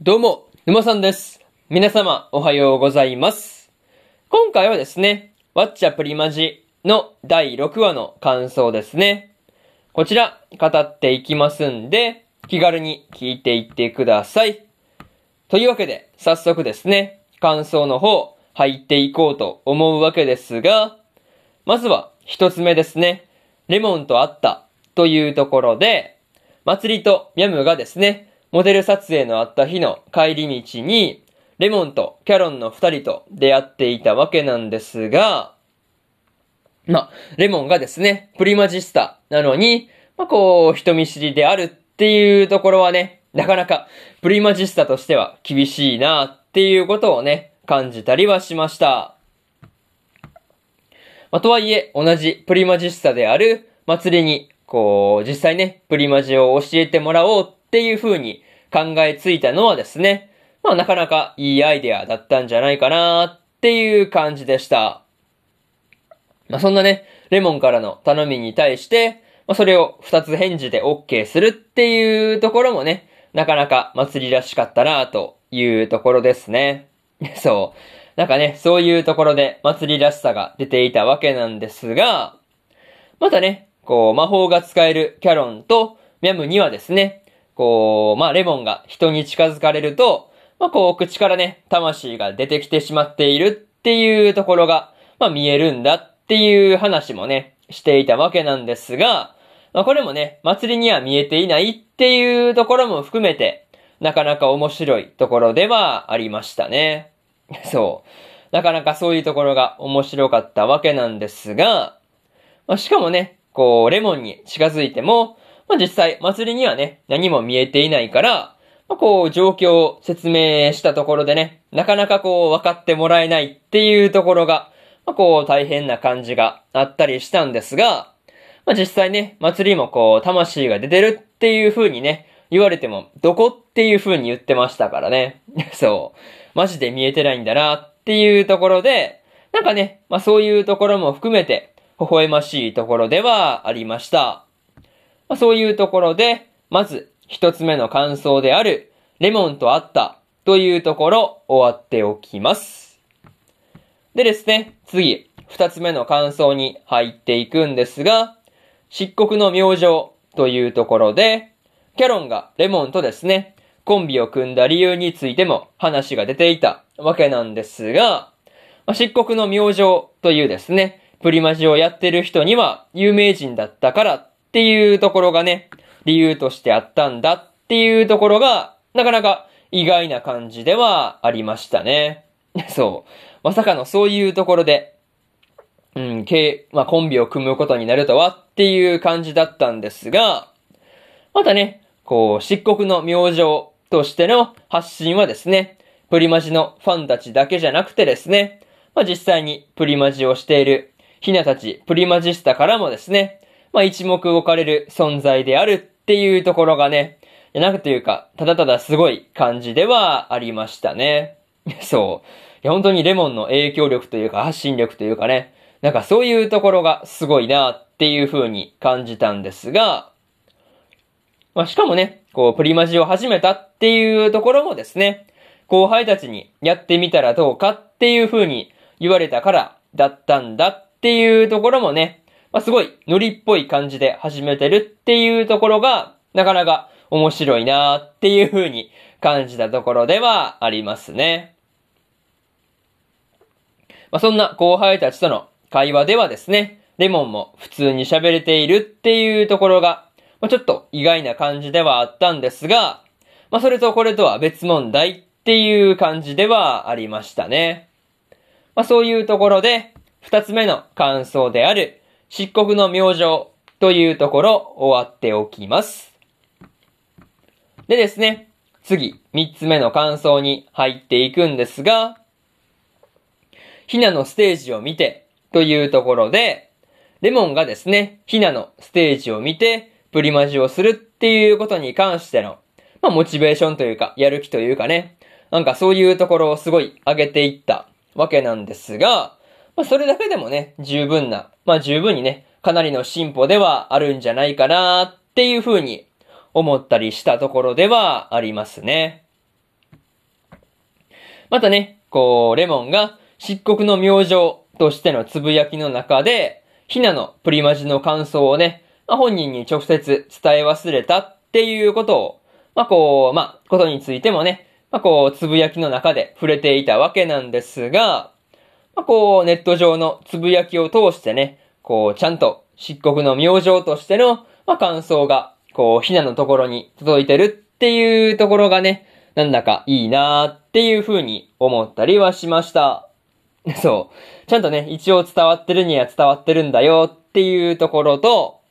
どうも、沼さんです。皆様、おはようございます。今回はですね、ワッチャプリマジの第6話の感想ですね。こちら、語っていきますんで、気軽に聞いていってください。というわけで、早速ですね、感想の方、入っていこうと思うわけですが、まずは、一つ目ですね、レモンと会ったというところで、祭りとミャムがですね、モデル撮影のあった日の帰り道に、レモンとキャロンの二人と出会っていたわけなんですが、まあ、レモンがですね、プリマジスタなのに、まあこう、人見知りであるっていうところはね、なかなかプリマジスタとしては厳しいなっていうことをね、感じたりはしました。まあ、とはいえ、同じプリマジスタである祭りに、こう、実際ね、プリマジを教えてもらおうっていう風に考えついたのはですね、まあなかなかいいアイデアだったんじゃないかなっていう感じでした。まあそんなね、レモンからの頼みに対して、まあそれを二つ返事で OK するっていうところもね、なかなか祭りらしかったなというところですね。そう。なんかね、そういうところで祭りらしさが出ていたわけなんですが、またね、こう、魔法が使えるキャロンとミャムにはですね、こう、まあ、レモンが人に近づかれると、まあ、こう、口からね、魂が出てきてしまっているっていうところが、まあ、見えるんだっていう話もね、していたわけなんですが、まあ、これもね、祭りには見えていないっていうところも含めて、なかなか面白いところではありましたね。そう。なかなかそういうところが面白かったわけなんですが、まあ、しかもね、こう、レモンに近づいても、まあ、実際、祭りにはね、何も見えていないから、まあ、こう、状況を説明したところでね、なかなかこう、分かってもらえないっていうところが、まあ、こう、大変な感じがあったりしたんですが、まあ、実際ね、祭りもこう、魂が出てるっていう風にね、言われても、どこっていう風に言ってましたからね。そう。マジで見えてないんだなっていうところで、なんかね、まあそういうところも含めて、微笑ましいところではありました。まあ、そういうところで、まず、一つ目の感想である、レモンと会ったというところ、終わっておきます。でですね、次、二つ目の感想に入っていくんですが、漆黒の明星というところで、キャロンがレモンとですね、コンビを組んだ理由についても話が出ていたわけなんですが、まあ、漆黒の明星というですね、プリマジをやってる人には有名人だったからっていうところがね、理由としてあったんだっていうところが、なかなか意外な感じではありましたね。そう。まさかのそういうところで、うん、けまあ、コンビを組むことになるとはっていう感じだったんですが、またね、こう、漆黒の明星としての発信はですね、プリマジのファンたちだけじゃなくてですね、まあ、実際にプリマジをしているひなたちプリマジスタからもですね、まあ、一目置かれる存在であるっていうところがね、なくというか、ただただすごい感じではありましたね。そう。いや、本当にレモンの影響力というか発信力というかね、なんかそういうところがすごいなっていう風に感じたんですが、まあ、しかもね、こう、プリマジを始めたっていうところもですね、後輩たちにやってみたらどうかっていう風に言われたからだったんだっていうところもね、まあ、すごいノリっぽい感じで始めてるっていうところが、なかなか面白いなっていう風に感じたところではありますね。まあ、そんな後輩たちとの会話ではですね、レモンも普通に喋れているっていうところが、まあ、ちょっと意外な感じではあったんですが、まあ、それとこれとは別問題っていう感じではありましたね。まあ、そういうところで、二つ目の感想である、漆黒の明星というところ終わっておきます。でですね、次、三つ目の感想に入っていくんですが、ひなのステージを見てというところで、レモンがですね、ひなのステージを見て、プリマジをするっていうことに関しての、まあ、モチベーションというか、やる気というかね、なんかそういうところをすごい上げていったわけなんですが、まあ、それだけでもね、十分な、まあ、十分にね、かなりの進歩ではあるんじゃないかなっていうふうに思ったりしたところではありますね。またね、こう、レモンが漆黒の明星としてのつぶやきの中で、ひなのプリマジの感想をね、まあ、本人に直接伝え忘れたっていうことを、まあこう、まあ、ことについてもね、まあこう、つぶやきの中で触れていたわけなんですが、まあこう、ネット上のつぶやきを通してね、こう、ちゃんと漆黒の明星としての、まあ感想が、こう、ひなのところに届いてるっていうところがね、なんだかいいなーっていう風に思ったりはしました。そう。ちゃんとね、一応伝わってるには伝わってるんだよっていうところと、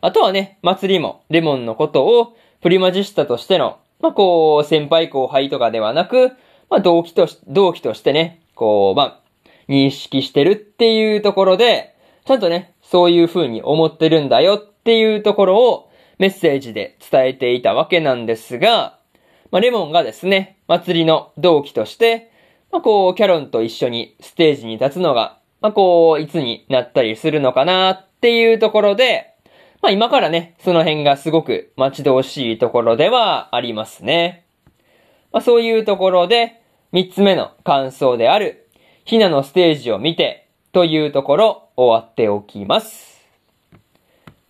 あとはね、祭りもレモンのことをプリマジスタとしての、まあ、こう、先輩後輩とかではなく、まあ、同期とし、同期としてね、こう、まあ、認識してるっていうところで、ちゃんとね、そういう風に思ってるんだよっていうところをメッセージで伝えていたわけなんですが、まあ、レモンがですね、祭りの同期として、まあ、こう、キャロンと一緒にステージに立つのが、まあ、こう、いつになったりするのかなっていうところで、まあ、今からね、その辺がすごく待ち遠しいところではありますね。まあ、そういうところで、三つ目の感想である、ひなのステージを見て、というところ、終わっておきます。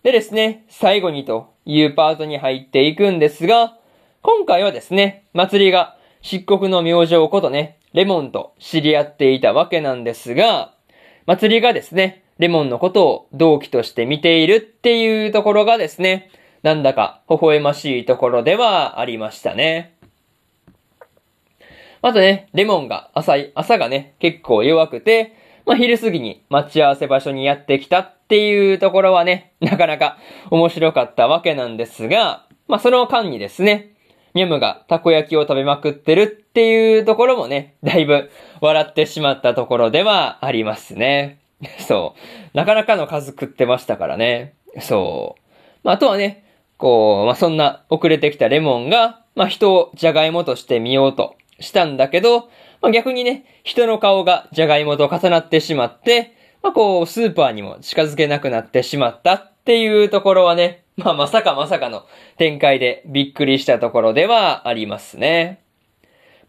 でですね、最後にというパートに入っていくんですが、今回はですね、祭りが漆黒の明星ことね、レモンと知り合っていたわけなんですが、祭りがですね、レモンのことを同期として見ているっていうところがですね、なんだか微笑ましいところではありましたね。またね、レモンが朝、朝がね、結構弱くて、まあ、昼過ぎに待ち合わせ場所にやってきたっていうところはね、なかなか面白かったわけなんですが、まあ、その間にですね、ニャムがたこ焼きを食べまくってるっていうところもね、だいぶ笑ってしまったところではありますね。そう。なかなかの数食ってましたからね。そう。まあ、あとはね、こう、まあ、そんな遅れてきたレモンが、まあ、人をジャガイモとして見ようとしたんだけど、まあ、逆にね、人の顔がジャガイモと重なってしまって、まあ、こう、スーパーにも近づけなくなってしまったっていうところはね、まあ、まさかまさかの展開でびっくりしたところではありますね。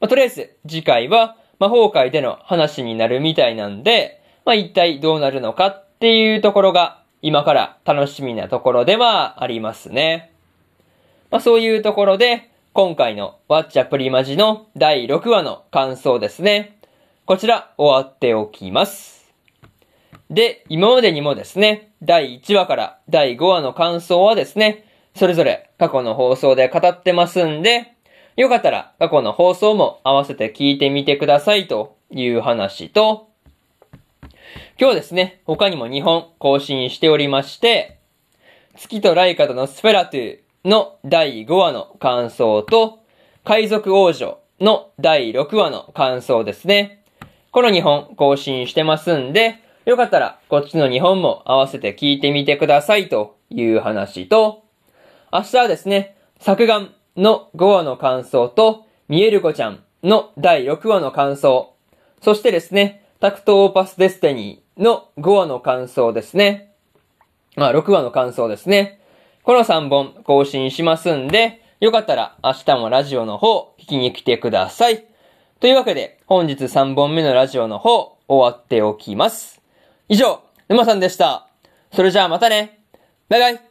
まあ、とりあえず、次回は魔法界での話になるみたいなんで、まあ、一体どうなるのかっていうところが、今から楽しみなところではありますね。まあ、そういうところで、今回のワッチャプリマジの第6話の感想ですね。こちら終わっておきます。で、今までにもですね、第1話から第5話の感想はですね、それぞれ過去の放送で語ってますんで、よかったら過去の放送も合わせて聞いてみてくださいという話と、今日ですね、他にも2本更新しておりまして、月とライカとのスフェラトゥの第5話の感想と、海賊王女の第6話の感想ですね。この2本更新してますんで、よかったら、こっちの2本も合わせて聞いてみてくださいという話と、明日はですね、作眼の5話の感想と、見える子ちゃんの第6話の感想、そしてですね、タクトオーパスデスティニーの5話の感想ですね。まあ、6話の感想ですね。この3本更新しますんで、よかったら明日もラジオの方聞きに来てください。というわけで、本日3本目のラジオの方終わっておきます。以上、沼さんでした。それじゃあまたね。バイバイ。